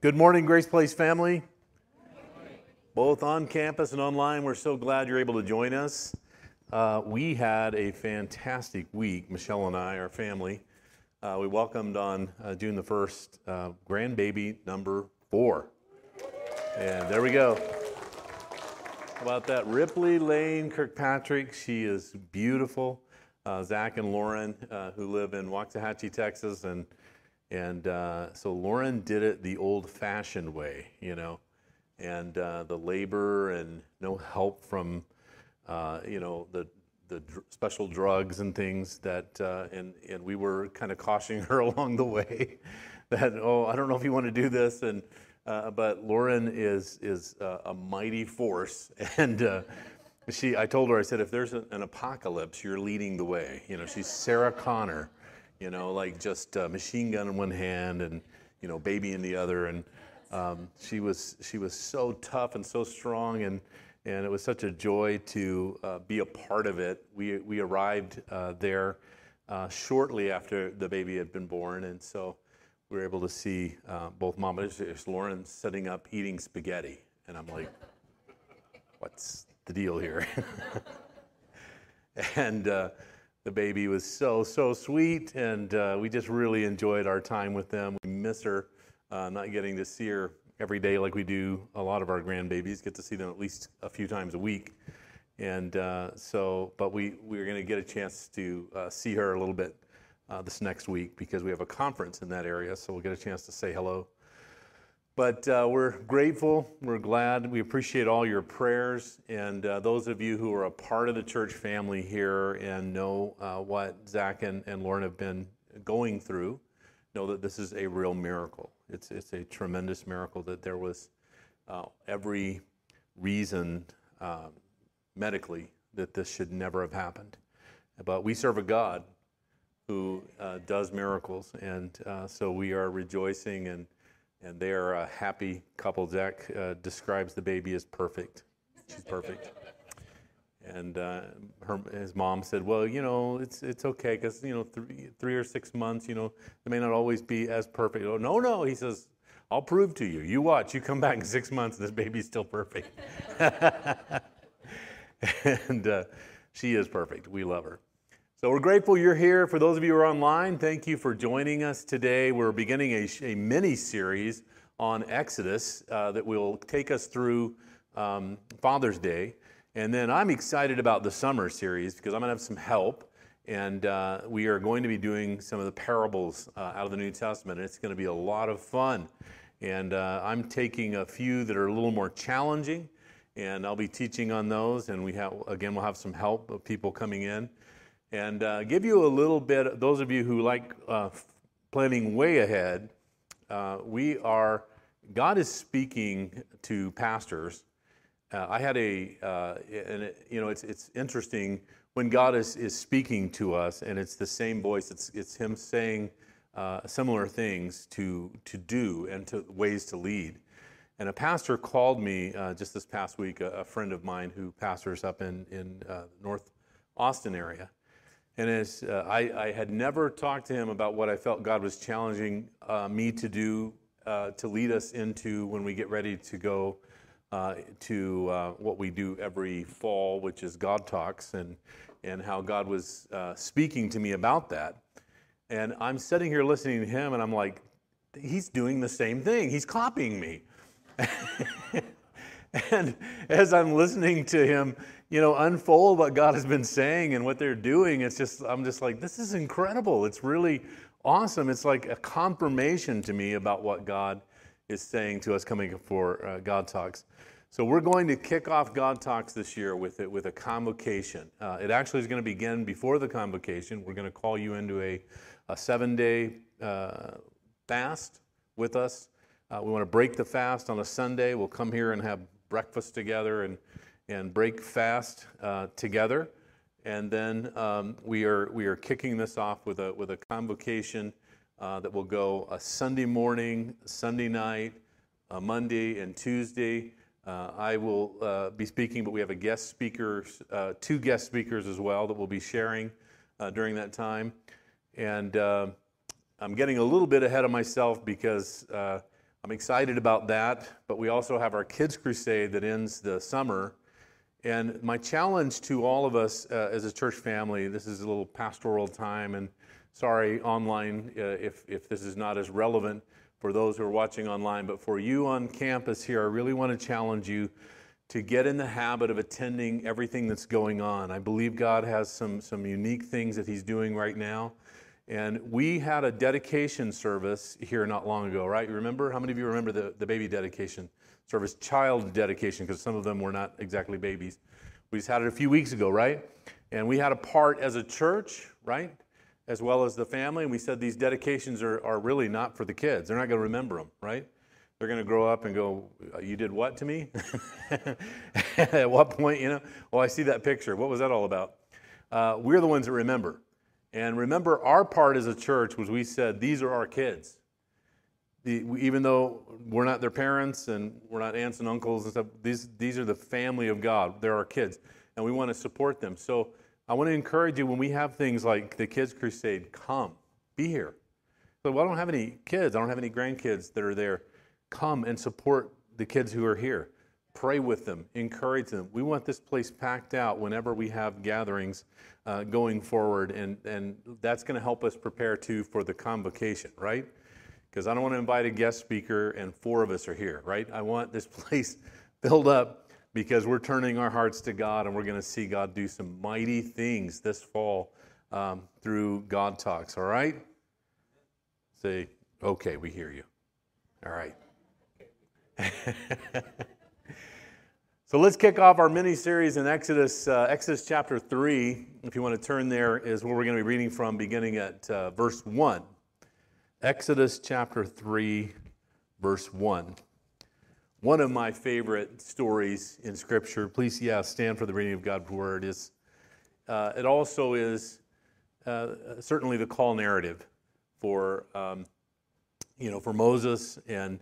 Good morning, Grace Place family. Both on campus and online, we're so glad you're able to join us. Uh, we had a fantastic week, Michelle and I, our family. Uh, we welcomed on uh, June the 1st uh, grandbaby number four. And there we go. How about that? Ripley Lane Kirkpatrick. She is beautiful. Uh, Zach and Lauren, uh, who live in Waxahachie, Texas, and and uh, so Lauren did it the old-fashioned way, you know, and uh, the labor and no help from, uh, you know, the the dr- special drugs and things that, uh, and and we were kind of cautioning her along the way that oh I don't know if you want to do this and. Uh, but Lauren is is uh, a mighty force, and she. I told her I said if there's an, an apocalypse, you're leading the way. You know, she's Sarah Connor, you know, like just uh, machine gun in one hand and you know baby in the other, and um, she was she was so tough and so strong, and and it was such a joy to uh, be a part of it. We we arrived uh, there shortly after the baby had been born, and so we were able to see uh, both mom and Lauren setting up eating spaghetti. And I'm like, what's the deal here? and uh, the baby was so, so sweet. And uh, we just really enjoyed our time with them. We miss her, uh, not getting to see her every day like we do a lot of our grandbabies, get to see them at least a few times a week. And uh, so, but we, we are going to get a chance to uh, see her a little bit uh, this next week because we have a conference in that area, so we'll get a chance to say hello. But uh, we're grateful, we're glad, we appreciate all your prayers, and uh, those of you who are a part of the church family here and know uh, what Zach and, and Lauren have been going through, know that this is a real miracle. It's, it's a tremendous miracle that there was uh, every reason um, medically that this should never have happened. But we serve a God who uh, does miracles. And uh, so we are rejoicing, and, and they are a happy couple. Zach uh, describes the baby as perfect. She's perfect. And uh, her, his mom said, "Well, you know, it's it's okay because you know, three, three or six months, you know, it may not always be as perfect." Oh, no, no, he says, "I'll prove to you. You watch. You come back in six months, and this baby's still perfect." and uh, she is perfect. We love her. So we're grateful you're here. For those of you who are online, thank you for joining us today. We're beginning a, a mini series on Exodus uh, that will take us through um, Father's Day. And then I'm excited about the summer series because I'm going to have some help. And uh, we are going to be doing some of the parables uh, out of the New Testament. And it's going to be a lot of fun. And uh, I'm taking a few that are a little more challenging. And I'll be teaching on those. And we have, again, we'll have some help of people coming in and uh, give you a little bit, those of you who like uh, planning way ahead, uh, we are, God is speaking to pastors. Uh, I had a, uh, and you know, it's, it's interesting when God is, is speaking to us and it's the same voice, it's, it's Him saying uh, similar things to, to do and to ways to lead. And a pastor called me just this past week, a, a, friend of mine who pastors up in, in North Austin area. And as uh, I, I, had never talked to him about what I felt God was challenging uh, me to do uh, to lead us into when we get ready to go uh, to uh, what we do every fall, which is God Talks, and, and how God was uh, speaking to me about that. And I'm sitting here listening to him, and I'm like, he's doing the same thing. He's copying me. and as I'm listening to him, you know, unfold what God has been saying and what they're doing, it's just, I'm just like, this is incredible. It's really awesome. It's like a confirmation to me about what God is saying to us coming for uh, God Talks. So we're going to kick off God Talks this year with it with a convocation. Uh, it actually is going to begin before the convocation. We're going to call you into a, a seven-day uh, fast with us. Uh, we want to break the fast on a Sunday. We'll come here and have breakfast together and and break fast uh, together. And then um, we, are, we are kicking this off with a, with a convocation uh, that will go a Sunday morning, Sunday night, Monday, and Tuesday. Uh, I will uh, be speaking, but we have a guest speaker, uh, two guest speakers as well that will be sharing uh, during that time. And I'm getting a little bit ahead of myself because I'm excited about that, but we also have our Kids Crusade that ends the summer. And my challenge to all of us uh, as a church family this is a little pastoral time, and sorry, online, uh, if, if this is not as relevant for those who are watching online, but for you on campus here, I really want to challenge you to get in the habit of attending everything that's going on. I believe God has some, some unique things that He's doing right now. And we had a dedication service here not long ago, right? You remember? How many of you remember the, the baby dedication service, child dedication, because some of them were not exactly babies. We just had it a few weeks ago, right? And we had a part as a church, right? As well as the family. And we said these dedications are, are really not for the kids. They're not going to remember them, right? They're going to grow up and go, You did what to me? At what point, you know? Oh, I see that picture. What was that all about? Uh, we're the ones that remember. And remember, our part as a church was we said, these are our kids. The, even though we're not their parents and we're not aunts and uncles and stuff, these, these are the family of God. They're our kids. And we want to support them. So I want to encourage you when we have things like the Kids Crusade, come, be here. So well, I don't have any kids, I don't have any grandkids that are there. Come and support the kids who are here. Pray with them, encourage them. We want this place packed out whenever we have gatherings uh, going forward, and, and that's going to help us prepare too for the convocation, right? Because I don't want to invite a guest speaker and four of us are here, right? I want this place filled up because we're turning our hearts to God and we're going to see God do some mighty things this fall um, through God Talks, all right? Say, okay, we hear you. All right. So let's kick off our mini series in Exodus, uh, Exodus chapter 3. If you want to turn there, is where we're going to be reading from, beginning at uh, verse 1. Exodus chapter 3, verse 1. One of my favorite stories in Scripture, please, yeah, stand for the reading of God's Word, is uh, it also is uh, certainly the call narrative for, um, you know, for Moses and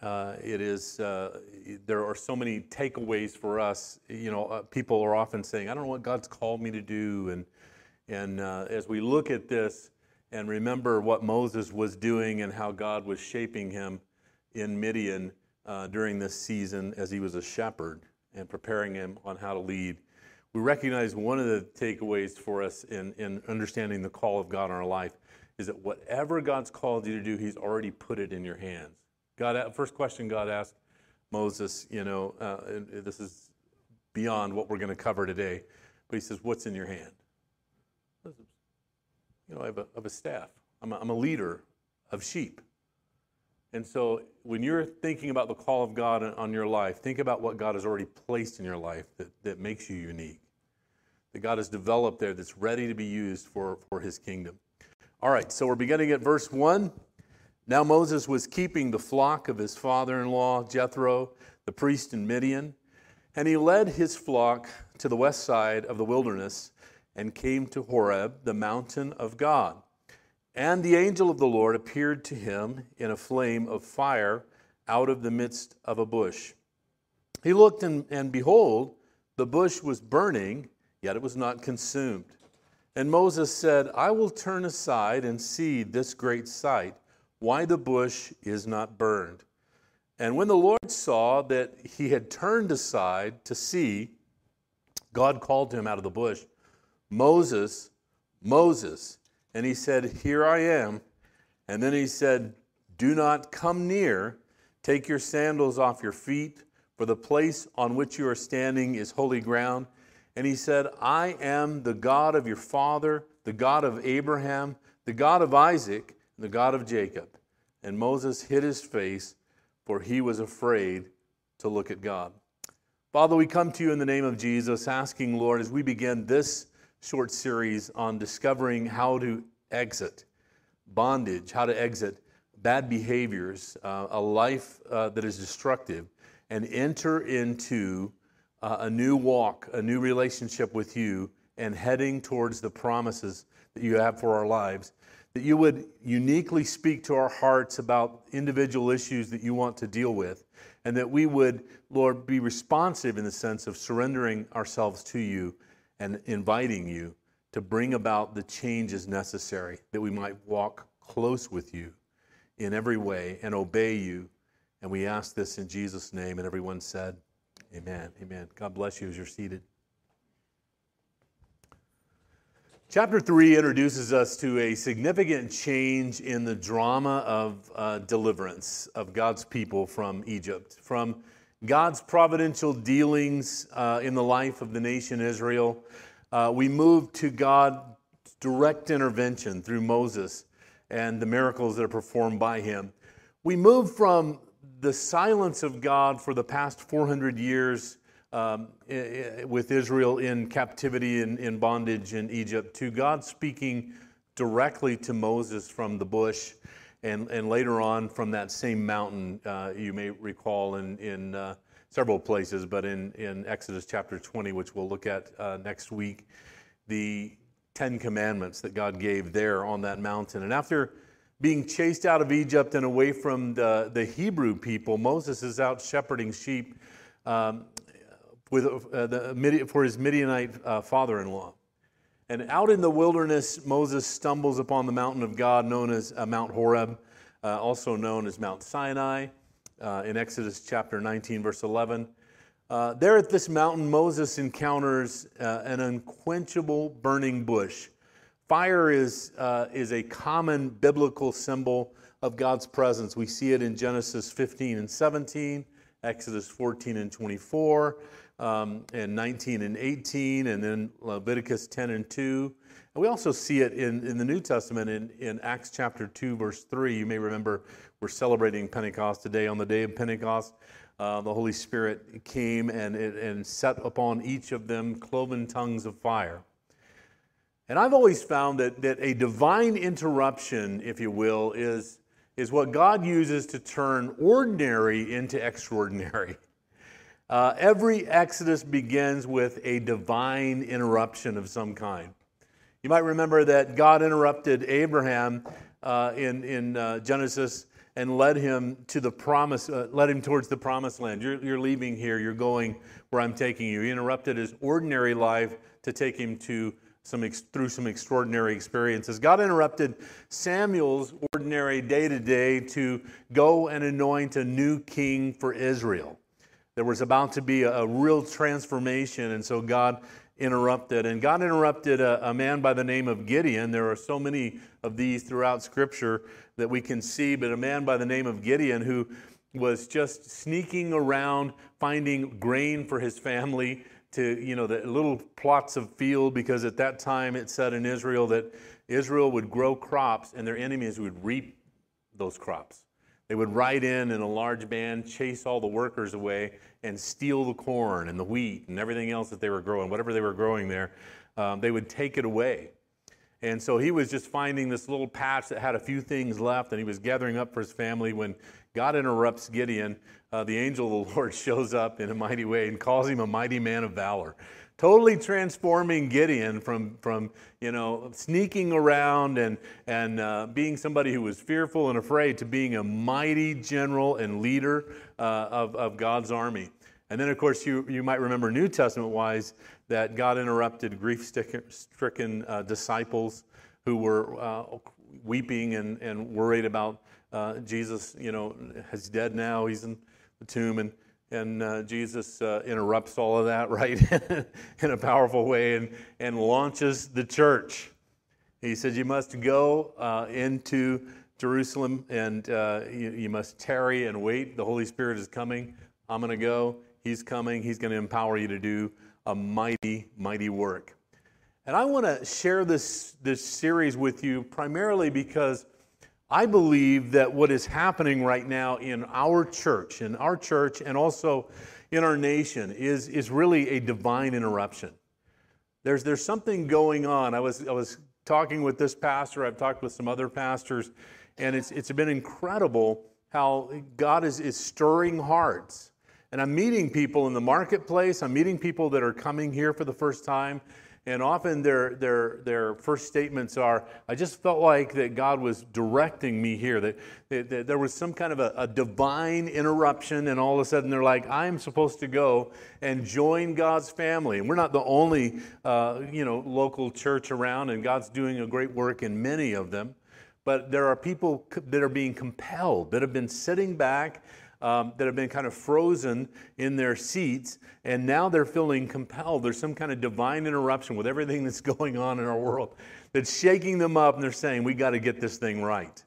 uh, it is, uh, there are so many takeaways for us. You know, uh, people are often saying, I don't know what God's called me to do. And, and uh, as we look at this and remember what Moses was doing and how God was shaping him in Midian uh, during this season as he was a shepherd and preparing him on how to lead, we recognize one of the takeaways for us in, in understanding the call of God in our life is that whatever God's called you to do, He's already put it in your hands. God, first question God asked Moses, you know, uh, this is beyond what we're going to cover today, but he says, What's in your hand? You know, I have a, staff. I'm a, I'm a leader of sheep. And so when you're thinking about the call of God on your life, think about what God has already placed in your life that, that makes you unique, that God has developed there that's ready to be used for, for his kingdom. All right, so we're beginning at verse 1. Now Moses was keeping the flock of his father in law, Jethro, the priest in Midian, and he led his flock to the west side of the wilderness and came to Horeb, the mountain of God. And the angel of the Lord appeared to him in a flame of fire out of the midst of a bush. He looked, and, and behold, the bush was burning, yet it was not consumed. And Moses said, I will turn aside and see this great sight why the bush is not burned. And when the Lord saw that he had turned aside to see, God called to him out of the bush, Moses, Moses. And he said, Here I am. And then he said, Do not come near. Take your sandals off your feet, for the place on which you are standing is holy ground. And he said, I am the God of your father, the God of Abraham, the God of Isaac the God of Jacob. And Moses hid his face, for he was afraid to look at God. Father, we come to you in the name of Jesus, asking, Lord, as we begin this short series on discovering how to exit bondage, how to exit bad behaviors, uh, a life uh, that is destructive, and enter into uh, a new walk, a new relationship with you, and heading towards the promises that you have for our lives that you would uniquely speak to our hearts about individual issues that you want to deal with, and that we would, Lord, be responsive in the sense of surrendering ourselves to you and inviting you to bring about the changes necessary that we might walk close with you in every way and obey you And we ask this in Jesus' name. And everyone said, Amen. Amen. God bless you as you're seated. Chapter 3 introduces us to a significant change in the drama of uh, deliverance of God's people from Egypt, from God's providential dealings uh, in the life of the nation Israel. Uh, we move to God's direct intervention through Moses and the miracles that are performed by him. We move from the silence of God for the past 400 years um, with Israel in captivity and in bondage in Egypt to God speaking directly to Moses from the bush. And, and later on from that same mountain, uh, you may recall in, in uh, several places, but in, in Exodus chapter 20, which we'll look at uh, next week, the Ten Commandments that God gave there on that mountain. And after being chased out of Egypt and away from the, the Hebrew people, Moses is out shepherding sheep um, with, uh, the, for his Midianite uh, father in law. And out in the wilderness, Moses stumbles upon the mountain of God known as uh, Mount Horeb, uh, also known as Mount Sinai, uh, in Exodus chapter 19, verse 11. Uh, there at this mountain, Moses encounters an unquenchable burning bush Fire is, uh, is a common biblical symbol of God's presence. We see it in Genesis 15 and 17, Exodus 14 and 24, um, and 19 and 18, and then Leviticus 10 and 2. And we also see it in, in the New Testament in, in Acts chapter 2, verse 3. You may remember we're celebrating Pentecost today. On the day of Pentecost, uh, the Holy Spirit came and, and set upon each of them cloven tongues of fire. And I've always found that, that a divine interruption, if you will, is, is what God uses to turn ordinary into extraordinary. Uh, every Exodus begins with a divine interruption of some kind. You might remember that God interrupted Abraham uh, in, in uh, Genesis and led him to the promise, uh, led him towards the promised land. You're, you're leaving here, you're going where I'm taking you. He interrupted his ordinary life to take him to some through some extraordinary experiences. God interrupted Samuel's ordinary day to day to go and anoint a new king for Israel. There was about to be a, a real transformation, and so God interrupted. And God interrupted a, a, man by the name of Gideon. There are so many of these throughout Scripture that we can see, but a man by the name of Gideon who was just sneaking around finding grain for his family to you know the little plots of field because at that time it said in Israel that Israel would grow crops and their enemies would reap those crops. They would ride in in a large band, chase all the workers away, and steal the corn and the wheat and everything else that they were growing, whatever they were growing there. Um, they would take it away. And so he was just finding this little patch that had a few things left, and he was gathering up for his family when God interrupts Gideon. Uh, the angel of the Lord shows up in a mighty way and calls him a mighty man of valor. Totally transforming Gideon from, from you know, sneaking around and, and uh, being somebody who was fearful and afraid to being a mighty general and leader uh, of, of God's army. And then, of course, you, you might remember New Testament wise that God interrupted grief stricken uh, disciples who were uh, weeping and, and worried about uh, Jesus, you know, is dead now. He's in the tomb. And, and uh, Jesus uh, interrupts all of that, right, in a powerful way and, and launches the church. He said, You must go uh, into Jerusalem and you, you must tarry and wait. The Holy Spirit is coming. I'm going to go. He's coming. He's going to empower you to do a mighty, mighty work. And I want to share this, this series with you primarily because I believe that what is happening right now in our church, in our church, and also in our nation is, is really a divine interruption. There's, there's something going on. I was, I was talking with this pastor, I've talked with some other pastors, and it's, it's been incredible how God is, is stirring hearts. And I'm meeting people in the marketplace. I'm meeting people that are coming here for the first time. And often their, their, their first statements are, I just felt like that God was directing me here, that, that, that there was some kind of a, a, divine interruption, and all of a sudden they're like, I'm supposed to go and join God's family. And we're not the only uh, you know, local church around, and God's doing a great work in many of them. But there are people that are being compelled, that have been sitting back um, that have been kind of frozen in their seats, and now they're feeling compelled. There's some kind of divine interruption with everything that's going on in our world that's shaking them up, and they're saying, We got to get this thing right.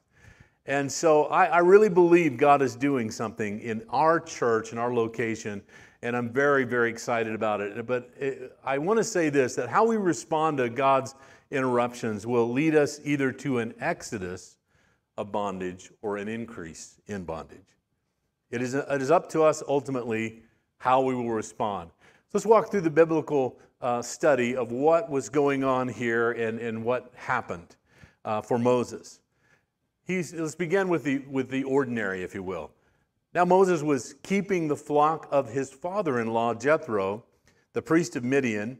And so I, I, really believe God is doing something in our church, in our location, and I'm very, very excited about it. But it, I want to say this that how we respond to God's interruptions will lead us either to an exodus of bondage or an increase in bondage. It is, it is up to us ultimately how we will respond. So let's walk through the biblical uh, study of what was going on here and, and what happened uh, for Moses. He's, let's begin with the, with the ordinary, if you will. Now, Moses was keeping the flock of his father in law, Jethro, the priest of Midian,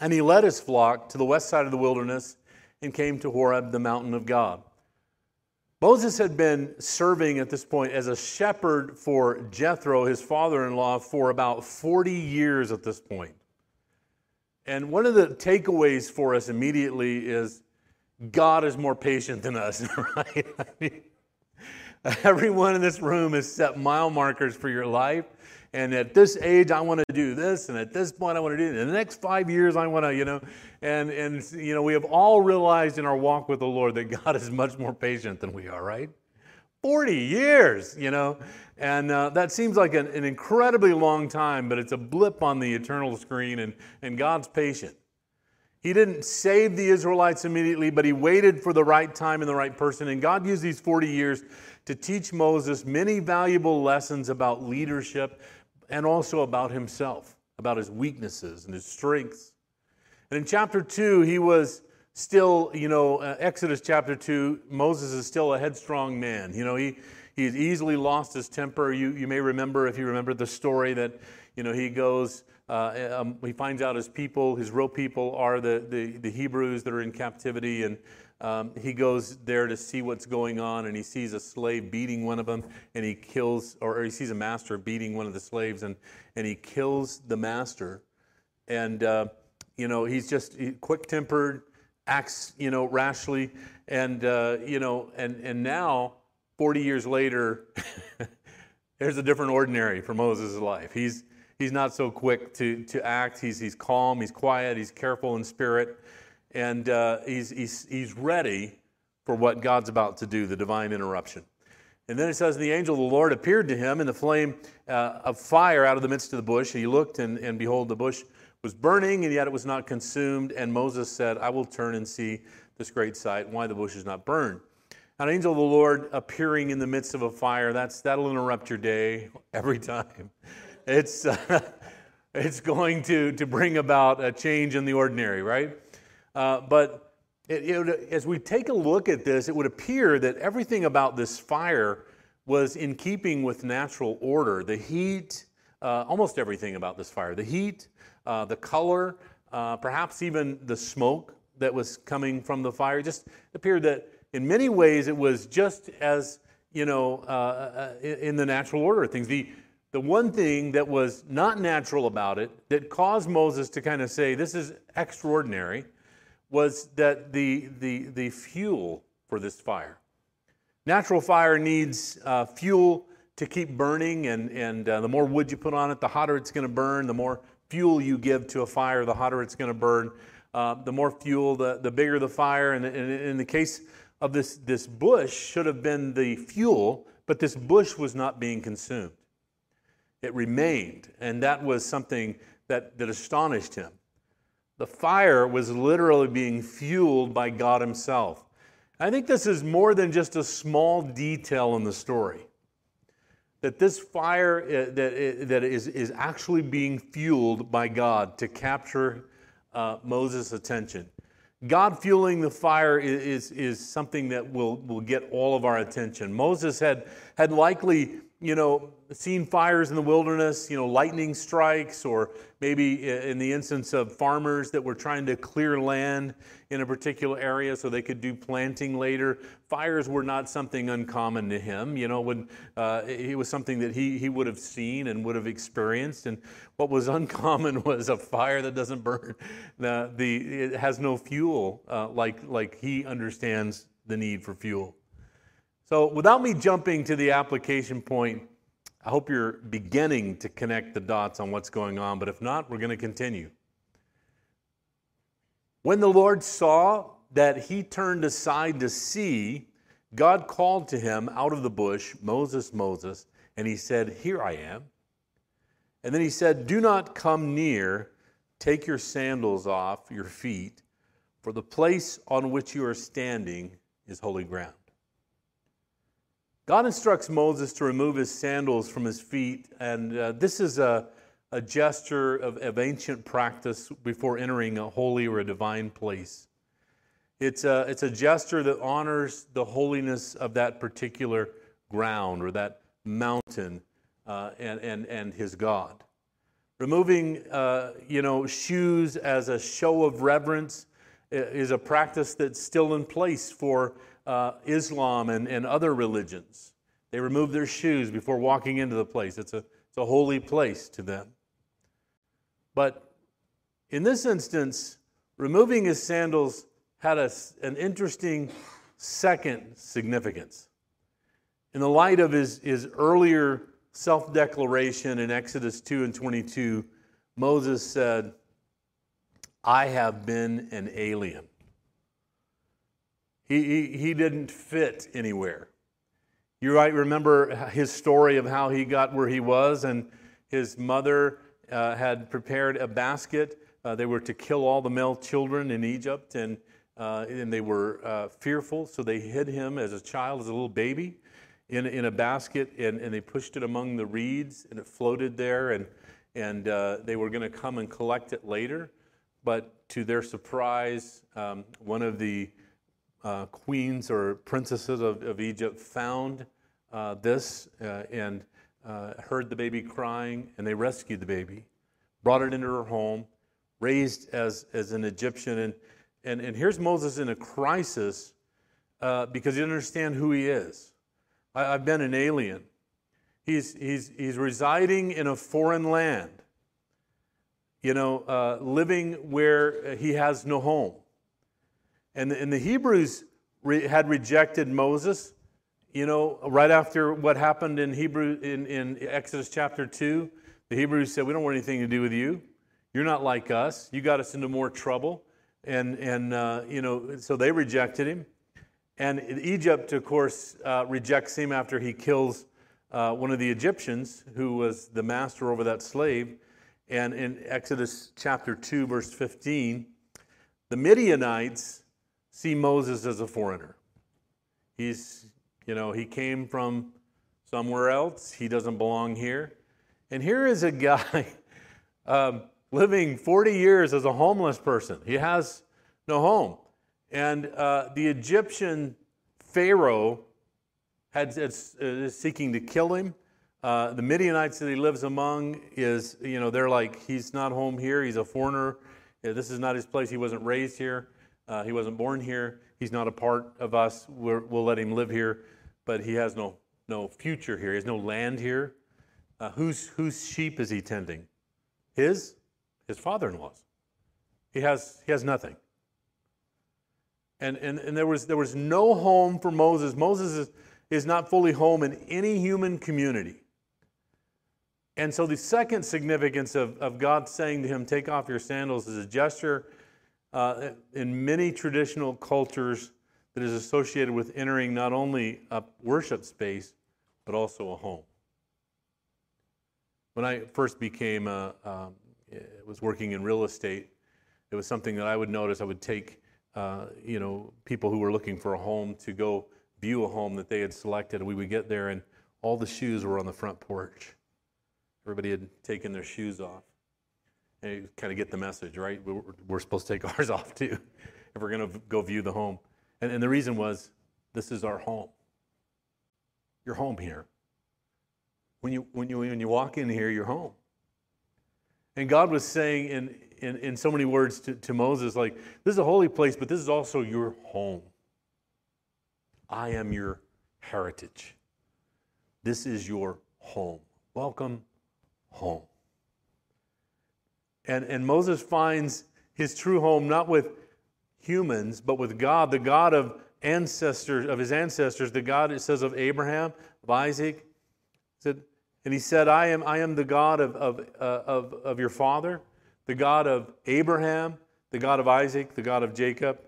and he led his flock to the west side of the wilderness and came to Horeb, the mountain of God. Moses had been serving at this point as a shepherd for Jethro, his father in law, for about 40 years at this point. And one of the takeaways for us immediately is God is more patient than us, right? I mean, everyone in this room has set mile markers for your life and at this age I want to do this, and at this point I want to do it. In the next five years I want to, you know, and and you know we have all realized in our walk with the Lord that God is much more patient than we are, right? 40 years, you know, and uh, that seems like an, an incredibly long time, but it's a blip on the eternal screen, and, and God's patient. He didn't save the Israelites immediately, but he waited for the right time and the right person. And God used these 40 years to teach Moses many valuable lessons about leadership, and also about himself, about his weaknesses and his strengths. And in chapter 2, he was still, you know, uh, Exodus chapter 2, Moses is still a headstrong man. You know, he, he has easily lost his temper. You, you may remember, if you remember the story, that, you know, he goes, uh, um, he finds out his people, his real people, are the, the, the Hebrews that are in captivity. And um, he goes there to see what's going on, and he sees a slave beating one of them, and he kills, or he sees a master beating one of the slaves, and, and he kills the master. And, uh, you know, he's just quick tempered, acts, you know, rashly. And, uh, you know, and, and now, 40 years later, there's a different ordinary for Moses' life. He's, he's not so quick to, to act. He's, he's calm, he's quiet, he's careful in spirit and uh, he's, he's, he's ready for what God's about to do, the divine interruption. And then it says, The angel of the Lord appeared to him in the flame uh, of fire out of the midst of the bush. He looked, and, and behold, the bush was burning, and yet it was not consumed. And Moses said, I will turn and see this great sight, why the bush is not burned. An angel of the Lord appearing in the midst of a fire, that's, that'll interrupt your day every time. It's, uh, it's going to, to bring about a change in the ordinary, right? Uh, but it, it, as we take a look at this, it would appear that everything about this fire was in keeping with natural order. The heat, uh, almost everything about this fire, the heat, uh, the color, uh, perhaps even the smoke that was coming from the fire, just appeared that in many ways it was just as, you know, uh, uh, in the natural order of things. The, the one thing that was not natural about it that caused Moses to kind of say, this is extraordinary, was that the, the, the fuel for this fire. Natural fire needs uh, fuel to keep burning, and, and uh, the more wood you put on it, the hotter it's going to burn. The more fuel you give to a fire, the hotter it's going to burn. Uh, the more fuel, the, the bigger the fire. And, and in the case of this, this bush, should have been the fuel, but this bush was not being consumed. It remained, and that was something that, that astonished him. The fire was literally being fueled by God Himself. I think this is more than just a small detail in the story. That this fire uh, that, uh, that is, is actually being fueled by God to capture uh, Moses' attention. God fueling the fire is, is, is something that will, will get all of our attention. Moses had, had likely you know, seen fires in the wilderness, you know, lightning strikes, or maybe in the instance of farmers that were trying to clear land in a particular area so they could do planting later. Fires were not something uncommon to him. You know, when uh, it was something that he, he would have seen and would have experienced. And what was uncommon was a fire that doesn't burn. The, the, it has no fuel uh, like, like he understands the need for fuel. So, without me jumping to the application point, I hope you're beginning to connect the dots on what's going on, but if not, we're going to continue. When the Lord saw that he turned aside to see, God called to him out of the bush, Moses, Moses, and he said, Here I am. And then he said, Do not come near, take your sandals off your feet, for the place on which you are standing is holy ground. God instructs Moses to remove his sandals from his feet, and uh, this is a, a gesture of, of ancient practice before entering a holy or a divine place. It's a, it's a gesture that honors the holiness of that particular ground or that mountain uh, and, and, and his God. Removing, uh, you know, shoes as a show of reverence is a practice that's still in place for uh, Islam and, and other religions. They remove their shoes before walking into the place. It's a, it's a holy place to them. But in this instance, removing his sandals had a, an interesting second significance. In the light of his, his earlier self declaration in Exodus 2 and 22, Moses said, I have been an alien. He, he, didn't fit anywhere. You might remember his story of how he got where he was, and his mother uh, had prepared a basket. Uh, they were to kill all the male children in Egypt, and uh, and they were uh, fearful, so they hid him as a child, as a little baby, in, in a basket, and, and they pushed it among the reeds, and it floated there, and, and uh, they were going to come and collect it later. But to their surprise, um, one of the uh, queens or princesses of, of Egypt found uh, this uh, and heard the baby crying, and they rescued the baby, brought it into her home, raised as, as an Egyptian, and and, and here's Moses in a crisis uh, because he doesn't understand who he is. I, have been an alien. He's, he's, he's residing in a foreign land, you know, uh, living where he has no home. And, and the Hebrews re- had rejected Moses, you know, right after what happened in Hebrew in, in Exodus chapter 2. The Hebrews said, We don't want anything to do with you. You're not like us. You got us into more trouble. And, and uh, you know, so they rejected him. And Egypt, of course, uh, rejects him after he kills uh, one of the Egyptians who was the master over that slave. And in Exodus chapter 2, verse 15, the Midianites see Moses as a foreigner. He's, you know, he came from somewhere else. He doesn't belong here. And here is a guy um, living 40 years as a homeless person. He has no home. And uh, the Egyptian Pharaoh had, is seeking to kill him. Uh, the Midianites that he lives among is, you know, they're like, he's not home here. He's a foreigner. This is not his place. He wasn't raised here. Uh, he wasn't born here. He's not a part of us. we will let him live here, but he has no, no future here. He has no land here. Uh, whose, whose sheep is he tending? His? his father in law's. He has, he has nothing. And, and, and there, was, there was no home for Moses. Moses is, is not fully home in any human community. And so the second significance of, of God saying to him, Take off your sandals, is a gesture uh, in many traditional cultures that is associated with entering not only a worship space, but also a home. When I first became a, um, was working in real estate, it was something that I would notice. I would take, uh, you know, people who were looking for a home to go view a home that they had selected, we would get there, and all the shoes were on the front porch. Everybody had taken their shoes off. Kind of get the message, right? We're, we're supposed to take ours off too if we're going to go view the home. And, and the reason was this is our home. You're home here. When you, when, you, when you walk in here, you're home. And God was saying in, in, in so many words to, to Moses, like, this is a holy place, but this is also your home. I am your heritage. This is your home. Welcome home. And, and Moses finds his true home not with humans, but with God, the God of ancestors, of his ancestors, the God, it says, of Abraham, of Isaac. Said, And he said, I am, I am the God of, of, uh, of, of your father, the God of Abraham, the God of Isaac, the God of Jacob.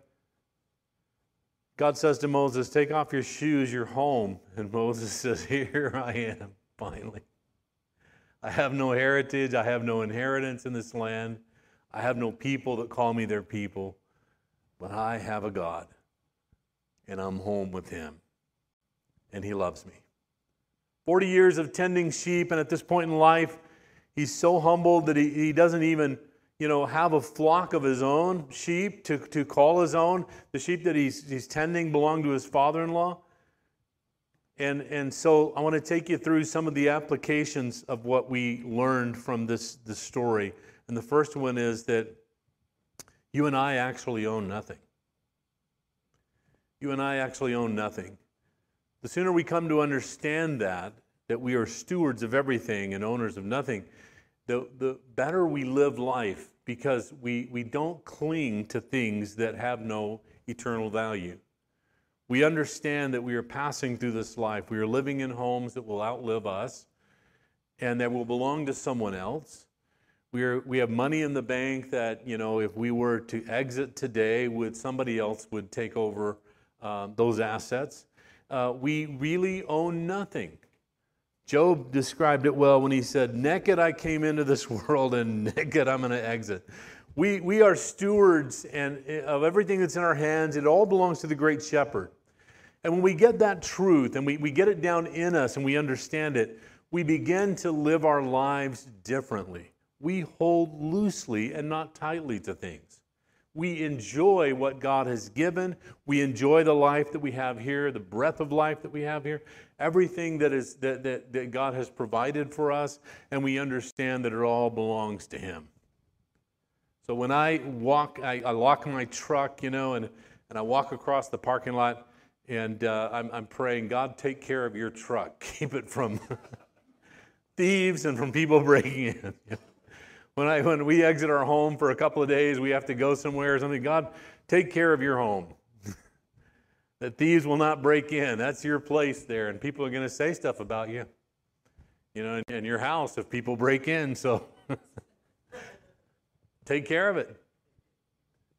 God says to Moses, Take off your shoes, you're home. And Moses says, Here I am, finally. I have no heritage, I have no inheritance in this land, I have no people that call me their people, but I have a God, and I'm home with Him, and He loves me. 40 years of tending sheep, and at this point in life, he's so humbled that he, he doesn't even you know, have a flock of his own sheep to, to call his own. The sheep that he's, he's tending belong to his father in law. And, and so I want to take you through some of the applications of what we learned from this, this story. And the first one is that you and I actually own nothing. You and I actually own nothing. The sooner we come to understand that, that we are stewards of everything and owners of nothing, the, the better we live life because we, we don't cling to things that have no eternal value. We understand that we are passing through this life. We are living in homes that will outlive us and that will belong to someone else. We, are, we have money in the bank that, you know, if we were to exit today, would somebody else would take over uh, those assets uh, we really own nothing. Job described it well when he said, Naked I came into this world, and naked I'm going to exit. We, we are stewards and, eh, of everything that's in our hands. It all belongs to the great shepherd. And when we get that truth and we, we get it down in us and we understand it, we begin to live our lives differently. We hold loosely and not tightly to things we enjoy what God has given. We enjoy the life that we have here, the breath of life that we have here, everything that, is, that, that, that God has provided for us, and we understand that it all belongs to Him. So when I walk, I, I lock my truck, you know, and, and I walk across the parking lot, and uh, I'm, I'm praying, God, take care of your truck. Keep it from thieves and from people breaking in. When, I, when we exit our home for a couple of days, we have to go somewhere or something. God, take care of your home. that thieves will not break in. That's your place there. And people are going to say stuff about you. You know, in your house if people break in. So take care of it.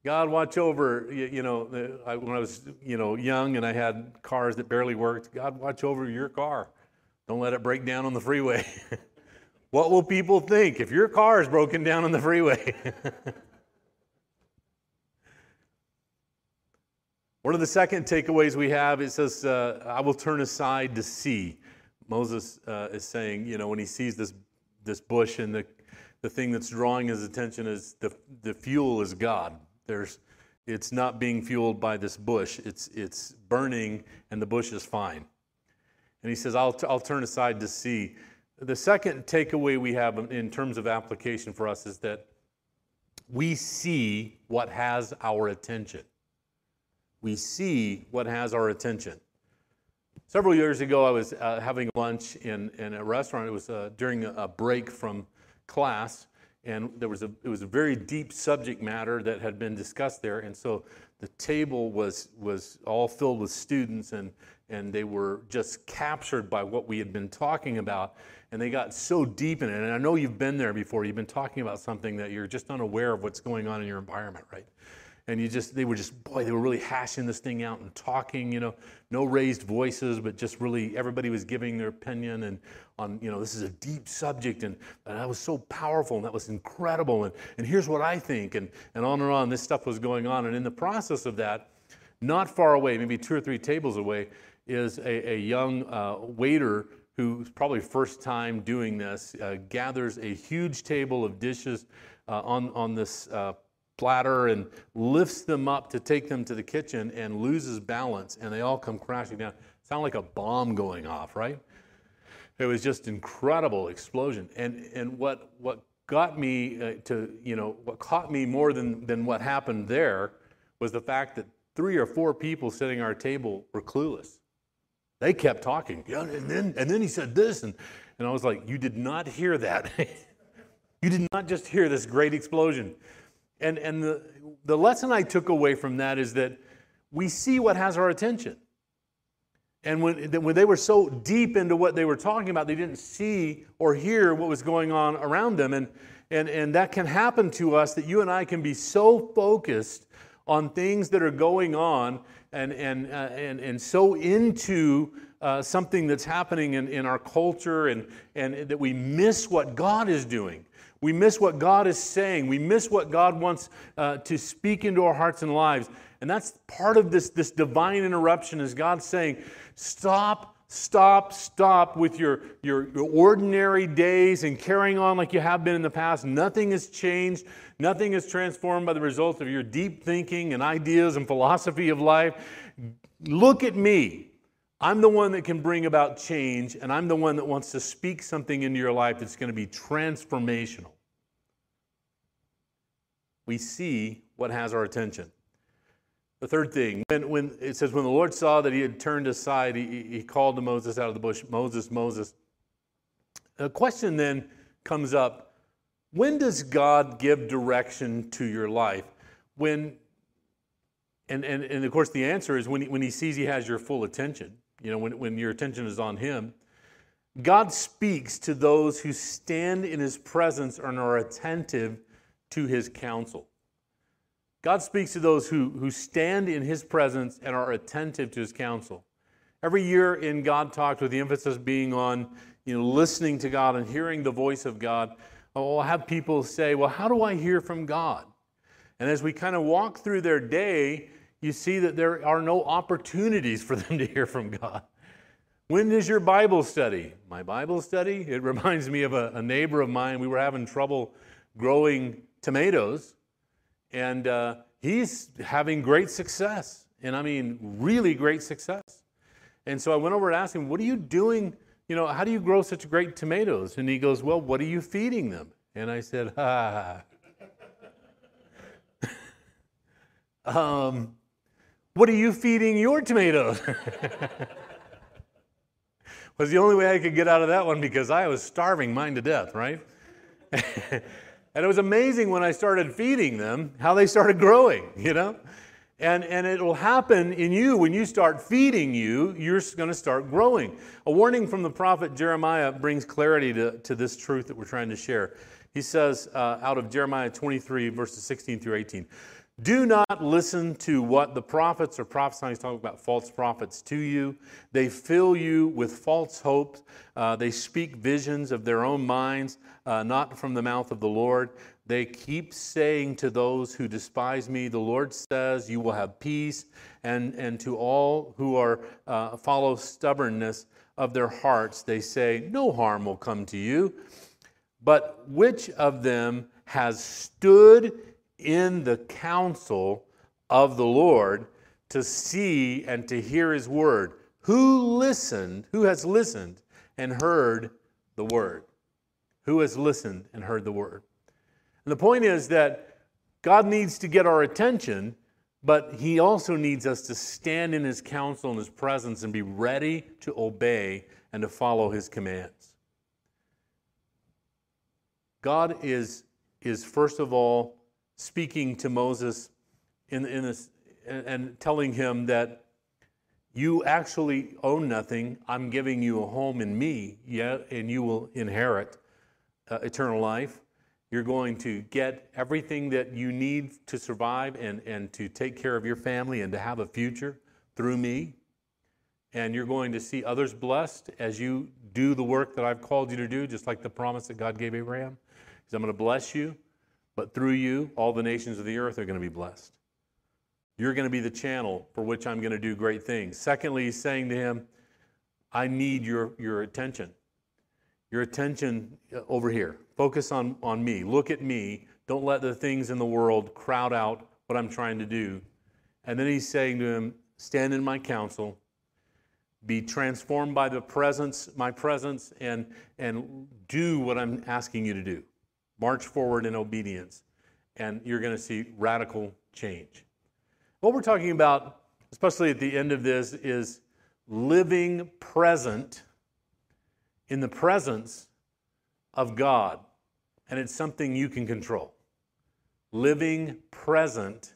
God, watch over, you, you know, I, when I was, you know, young and I had cars that barely worked, God, watch over your car. Don't let it break down on the freeway. What will people think if your car is broken down on the freeway? One of the second takeaways we have it says, uh, I will turn aside to see. Moses uh, is saying, you know, when he sees this, this bush and the, the thing that's drawing his attention is the, the fuel is God. There's, it's not being fueled by this bush, it's, it's burning and the bush is fine. And he says, I'll, t- I'll turn aside to see. The second takeaway we have in terms of application for us is that we see what has our attention. We see what has our attention. Several years ago, I was uh, having lunch in, in a restaurant. It was uh, during a break from class, and there was a, it was a very deep subject matter that had been discussed there. And so the table was, was all filled with students, and, and they were just captured by what we had been talking about and they got so deep in it. And I know you've been there before. You've been talking about something that you're just unaware of what's going on in your environment, right? And you just, they were just, boy, they were really hashing this thing out and talking, you know, no raised voices, but just really everybody was giving their opinion and on, you know, this is a deep subject and, and that was so powerful and that was incredible. And, and here's what I think. And, and on and on, this stuff was going on. And in the process of that, not far away, maybe two or three tables away, is a, a young uh, waiter who's probably first time doing this, uh, gathers a huge table of dishes uh, on, on this uh, platter and lifts them up to take them to the kitchen and loses balance, and they all come crashing down. Sound like a bomb going off, right? It was just incredible explosion. And, and what, what got me uh, to, you know, what caught me more than, than what happened there was the fact that three or four people sitting at our table were clueless. They kept talking. Yeah, and then and then he said this, and, and I was like, You did not hear that. you did not just hear this great explosion. And and the, the lesson I took away from that is that we see what has our attention. And when, when they were so deep into what they were talking about, they didn't see or hear what was going on around them. And, and, and that can happen to us that you and I can be so focused on things that are going on and, and, uh, and, and so into uh, something that's happening in, in our culture and, and that we miss what God is doing. We miss what God is saying. We miss what God wants uh, to speak into our hearts and lives. And that's part of this, this divine interruption is God saying, stop, stop, stop with your, your, your ordinary days and carrying on like you have been in the past. Nothing has changed. Nothing is transformed by the result of your deep thinking and ideas and philosophy of life. Look at me. I'm the one that can bring about change, and I'm the one that wants to speak something into your life that's going to be transformational. We see what has our attention. The third thing, when, when it says, when the Lord saw that he had turned aside, he, he called to Moses out of the bush, Moses, Moses. The question then comes up when does God give direction to your life? When, and, and, and of course, the answer is when he, when he sees he has your full attention, you know, when, when your attention is on him. God speaks to those who stand in his presence and are attentive to his counsel. God speaks to those who, who stand in his presence and are attentive to his counsel. Every year in God Talks, with the emphasis being on you know, listening to God and hearing the voice of God, I'll have people say, Well, how do I hear from God? And as we kind of walk through their day, you see that there are no opportunities for them to hear from God. When is your Bible study? My Bible study? It reminds me of a, a neighbor of mine. We were having trouble growing tomatoes and uh, he's having great success. And I mean, really great success. And so I went over and asked him, What are you doing? You know, how do you grow such great tomatoes? And he goes, Well, what are you feeding them? And I said, Ah. um, what are you feeding your tomatoes? was the only way I could get out of that one because I was starving mine to death, right? And it was amazing when I started feeding them how they started growing, you know? And, and it will happen in you when you start feeding you, you're going to start growing. A warning from the prophet Jeremiah brings clarity to, to this truth that we're trying to share. He says uh, out of Jeremiah 23, verses 16 through 18 do not listen to what the prophets are prophesying. He's talking about false prophets to you. They fill you with false hopes. Uh, they speak visions of their own minds, uh, not from the mouth of the Lord. They keep saying to those who despise me, The Lord says, You will have peace. And, and to all who are uh, follow stubbornness of their hearts, they say, No harm will come to you. But which of them has stood in the counsel of the Lord to see and to hear his word. Who listened, who has listened and heard the word? Who has listened and heard the word? And the point is that God needs to get our attention, but he also needs us to stand in his counsel and his presence and be ready to obey and to follow his commands. God is, is first of all speaking to Moses in, in this, and telling him that you actually own nothing. I'm giving you a home in me, yeah, and you will inherit uh, eternal life. You're going to get everything that you need to survive and, and to take care of your family and to have a future through me. And you're going to see others blessed as you do the work that I've called you to do, just like the promise that God gave Abraham. He I'm going to bless you. But through you, all the nations of the earth are going to be blessed. You're going to be the channel for which I'm going to do great things. Secondly, he's saying to him, I need your, your attention. Your attention uh, over here. Focus on, on me. Look at me. Don't let the things in the world crowd out what I'm trying to do. And then he's saying to him, Stand in my counsel, be transformed by the presence, my presence, and, and do what I'm asking you to do. March forward in obedience, and you're going to see radical change. What we're talking about, especially at the end of this, is living present in the presence of God. And it's something you can control. Living present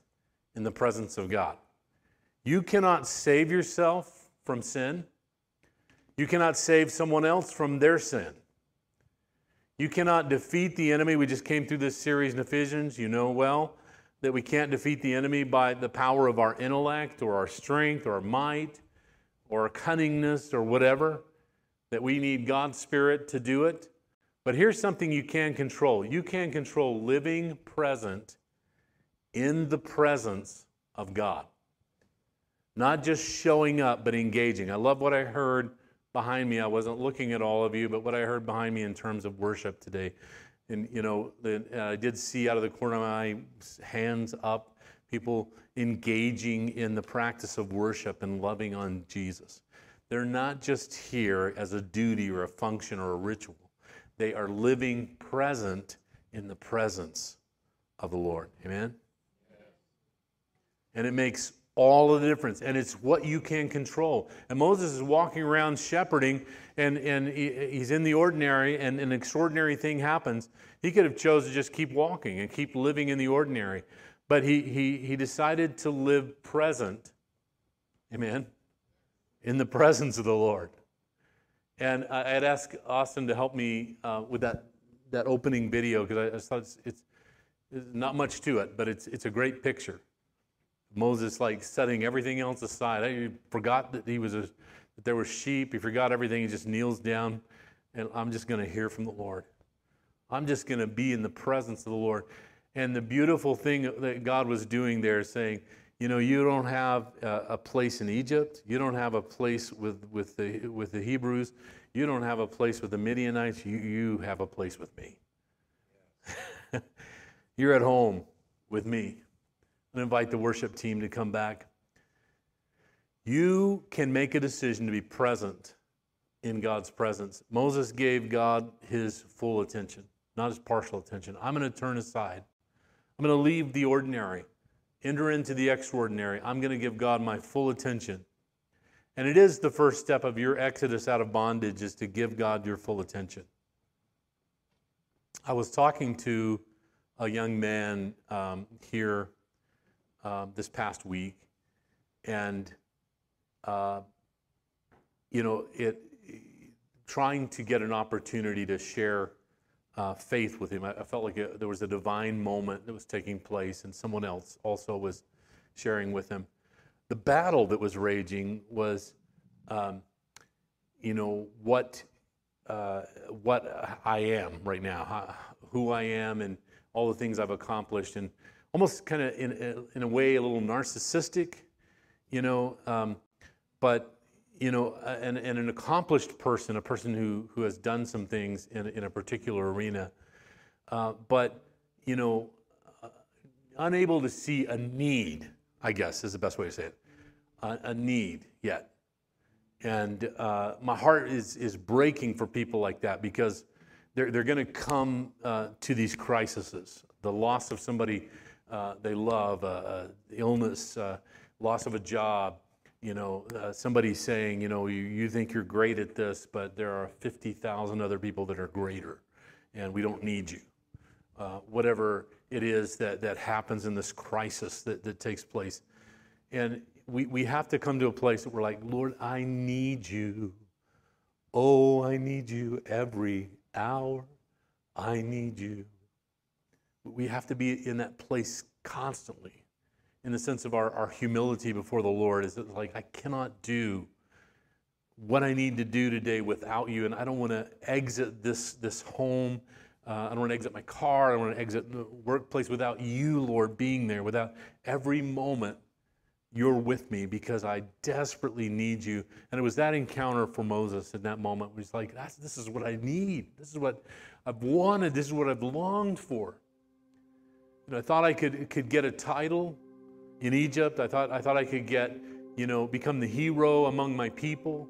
in the presence of God. You cannot save yourself from sin. You cannot save someone else from their sin. You cannot defeat the enemy. We just came through this series in Ephesians. You know well that we can't defeat the enemy by the power of our intellect or our strength or our might or our cunningness or whatever, that we need God's Spirit to do it. But here's something you can control you can control living present in the presence of God. Not just showing up, but engaging. I love what I heard behind me. I wasn't looking at all of you, but what I heard behind me in terms of worship today. And, you know, the, uh, I did see out of the corner of my hands up people engaging in the practice of worship and loving on Jesus. They're not just here as a duty or a function or a ritual, they are living present in the presence of the Lord. Amen? And it makes all of the difference. And it's what you can control. And Moses is walking around shepherding, and, and he, he's in the ordinary, and an extraordinary thing happens. He could have chosen to just keep walking and keep living in the ordinary. But he, he, he decided to live present, amen, in the presence of the Lord. And I had asked Austin to help me uh, with that, that opening video because I, I thought it's, it's, it's not much to it, but it's, it's a great picture. Moses like setting everything else aside. He forgot that he was a, that there were sheep. He forgot everything. He just kneels down, and I'm just going to hear from the Lord. I'm just going to be in the presence of the Lord. And the beautiful thing that God was doing there saying, you know, you don't have a place in Egypt. You don't have a place with, with, the, with the Hebrews. You don't have a place with the Midianites. You, you have a place with me. You're at home with me and invite the worship team to come back. You can make a decision to be present in God's presence. Moses gave God his full attention, not his partial attention. I'm going to turn aside. I'm going to leave the ordinary, enter into the extraordinary. I'm going to give God my full attention. And it is the first step of your exodus out of bondage is to give God your full attention. I was talking to a young man um, here um, this past week, and uh, you know, it trying to get an opportunity to share uh, faith with him. I, I felt like there was a divine moment that was taking place, and someone else also was sharing with him. The battle that was raging was, um, you know, what uh, what I am right now, how, who I am, and all the things I've accomplished, and almost kind of in, in a way a little narcissistic, you know, um, but you know, and, and, an accomplished person, a person who, who has done some things in, in a particular arena, uh, but, you know, uh, unable to see a need, I guess is the best way to say it, uh, a need yet. And uh, my heart is, is breaking for people like that because they're, they're going to come uh, to these crises. The loss of somebody uh, they love, uh, uh, illness, loss of a job, you know, somebody saying, you know, you, you think you're great at this, but there are 50,000 other people that are greater, and we don't need you. whatever it is that, that happens in this crisis that, that takes place. And we, we have to come to a place that we're like, Lord, I need you. Oh, I need you every hour. I need you. We have to be in that place constantly in the sense of our, our humility before the Lord. Is like, I cannot do what I need to do today without you, and I don't want to exit this, this home. Uh, I don't want to exit my car. I don't want to exit the workplace without you, Lord, being there, without every moment you're with me because I desperately need you. And it was that encounter for Moses in that moment he's like, this is what I need. This is what I've wanted. This is what I've longed for. I thought I could, could get a title in Egypt. I thought, I thought I could get, you know, become the hero among my people.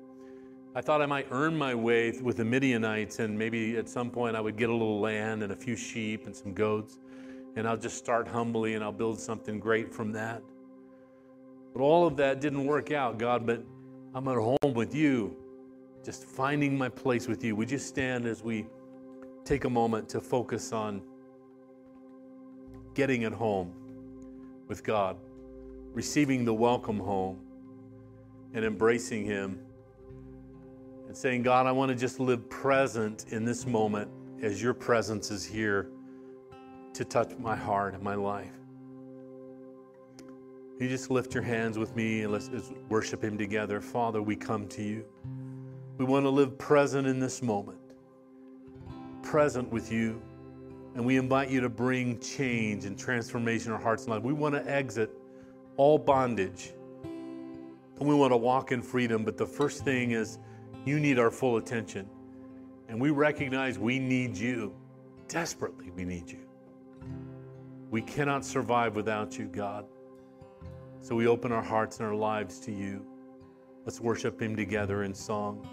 I thought I might earn my way with the Midianites, and maybe at some point I would get a little land and a few sheep and some goats, and I'll just start humbly and I'll build something great from that. But all of that didn't work out, God, but I'm at home with you, just finding my place with you. Would you stand as we take a moment to focus on getting at home with God, receiving the welcome home, and embracing Him and saying, God, I want to just live present in this moment as your presence is here to touch my heart and my life. You just lift your hands with me and let's worship Him together. Father, we come to you. We want to live present in this moment, present with you. And we invite you to bring change and transformation in our hearts and lives. We want to exit all bondage and we want to walk in freedom. But the first thing is you need our full attention. And we recognize we need you. Desperately, we need you. We cannot survive without you, God. So we open our hearts and our lives to you. Let's worship Him together in song.